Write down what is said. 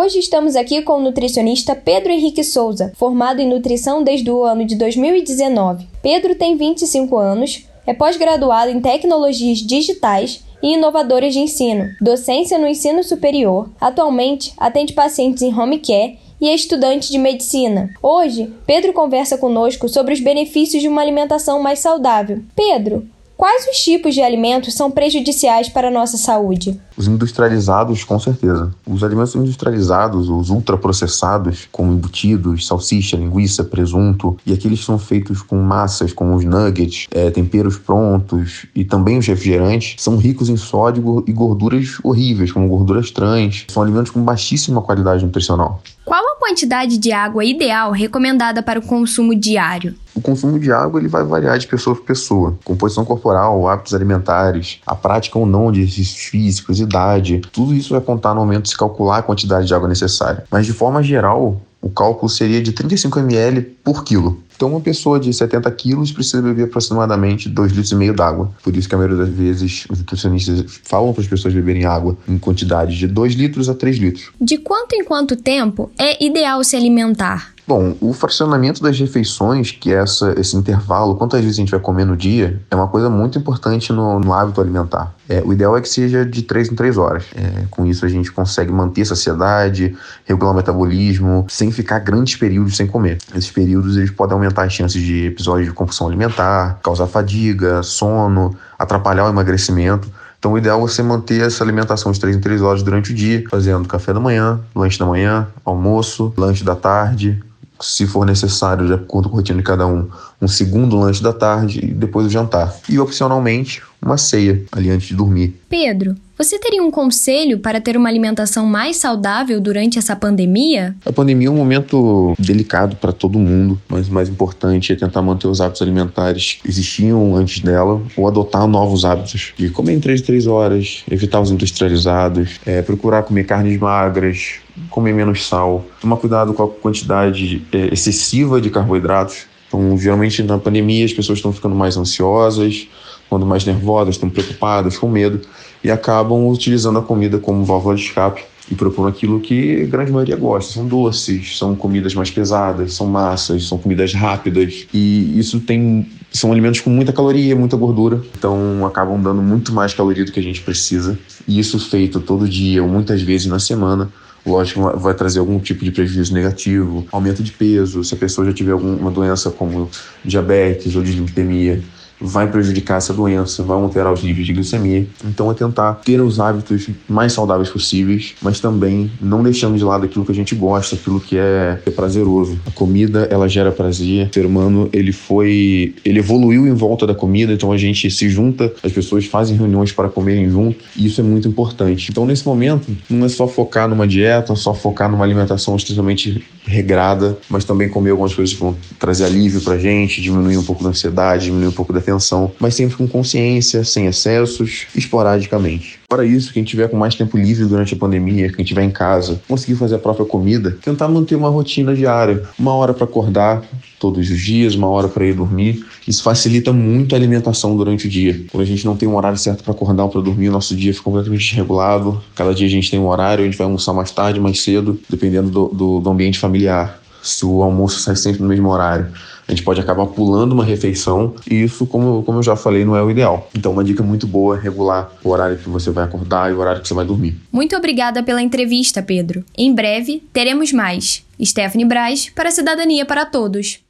Hoje estamos aqui com o nutricionista Pedro Henrique Souza, formado em nutrição desde o ano de 2019. Pedro tem 25 anos, é pós-graduado em tecnologias digitais e inovadoras de ensino, docência no ensino superior. Atualmente, atende pacientes em home care e é estudante de medicina. Hoje, Pedro conversa conosco sobre os benefícios de uma alimentação mais saudável. Pedro, Quais os tipos de alimentos são prejudiciais para a nossa saúde? Os industrializados, com certeza. Os alimentos industrializados, os ultraprocessados, como embutidos, salsicha, linguiça, presunto, e aqueles que são feitos com massas, como os nuggets, é, temperos prontos e também os refrigerantes, são ricos em sódio e gorduras horríveis, como gorduras trans. São alimentos com baixíssima qualidade nutricional. Qual a quantidade de água ideal recomendada para o consumo diário? O consumo de água ele vai variar de pessoa para pessoa. Composição corporal, hábitos alimentares, a prática ou não de exercícios físicos, idade, tudo isso vai contar no momento de se calcular a quantidade de água necessária. Mas de forma geral, o cálculo seria de 35 ml por quilo. Então, uma pessoa de 70 quilos precisa beber aproximadamente 2,5 litros d'água. Por isso que a maioria das vezes os nutricionistas falam para as pessoas beberem água em quantidade de 2 litros a 3 litros. De quanto em quanto tempo é ideal se alimentar? Bom, o fracionamento das refeições, que é essa, esse intervalo, quantas vezes a gente vai comer no dia, é uma coisa muito importante no, no hábito alimentar. É, o ideal é que seja de 3 em 3 horas. É, com isso a gente consegue manter a saciedade, regular o metabolismo, sem ficar grandes períodos sem comer. Esses períodos eles podem aumentar as chances de episódios de compulsão alimentar, causar fadiga, sono, atrapalhar o emagrecimento. Então, o ideal é você manter essa alimentação de 3 em 3 horas durante o dia, fazendo café da manhã, lanche da manhã, almoço, lanche da tarde, se for necessário, de acordo com a rotina de cada um, um segundo lanche da tarde e depois o jantar. E opcionalmente, uma ceia ali antes de dormir. Pedro, você teria um conselho para ter uma alimentação mais saudável durante essa pandemia? A pandemia é um momento delicado para todo mundo, mas o mais importante é tentar manter os hábitos alimentares que existiam antes dela ou adotar novos hábitos. De comer em 3 3 horas, evitar os industrializados, é, procurar comer carnes magras, comer menos sal, tomar cuidado com a quantidade é, excessiva de carboidratos. Então, geralmente na pandemia as pessoas estão ficando mais ansiosas, quando mais nervosas, estão preocupadas, com medo e acabam utilizando a comida como válvula de escape e procuram aquilo que a grande maioria gosta. São doces, são comidas mais pesadas, são massas, são comidas rápidas. E isso tem. São alimentos com muita caloria, muita gordura. Então acabam dando muito mais caloria do que a gente precisa. E isso feito todo dia ou muitas vezes na semana. Lógico, vai trazer algum tipo de prejuízo negativo, aumento de peso, se a pessoa já tiver alguma doença como diabetes ou dislipidemia, vai prejudicar essa doença, vai alterar os níveis de glicemia. Então é tentar ter os hábitos mais saudáveis possíveis, mas também não deixando de lado aquilo que a gente gosta, aquilo que é, é prazeroso. A comida, ela gera prazer. O ser humano, ele foi, ele evoluiu em volta da comida, então a gente se junta, as pessoas fazem reuniões para comerem junto, e isso é muito importante. Então nesse momento, não é só focar numa dieta, só focar numa alimentação extremamente regrada, mas também comer algumas coisas que vão trazer alívio pra gente, diminuir um pouco da ansiedade, diminuir um pouco da atenção, mas sempre com consciência, sem excessos, esporadicamente. Para isso, quem tiver com mais tempo livre durante a pandemia, quem estiver em casa, conseguir fazer a própria comida, tentar manter uma rotina diária, uma hora para acordar todos os dias, uma hora para ir dormir. Isso facilita muito a alimentação durante o dia. Quando a gente não tem um horário certo para acordar ou para dormir, o nosso dia fica completamente desregulado. Cada dia a gente tem um horário, a gente vai almoçar mais tarde, mais cedo, dependendo do, do, do ambiente familiar. Se o almoço sai sempre no mesmo horário a gente pode acabar pulando uma refeição e isso, como, como eu já falei, não é o ideal. Então, uma dica muito boa é regular o horário que você vai acordar e o horário que você vai dormir. Muito obrigada pela entrevista, Pedro. Em breve teremos mais. Stephanie Braz para Cidadania para Todos.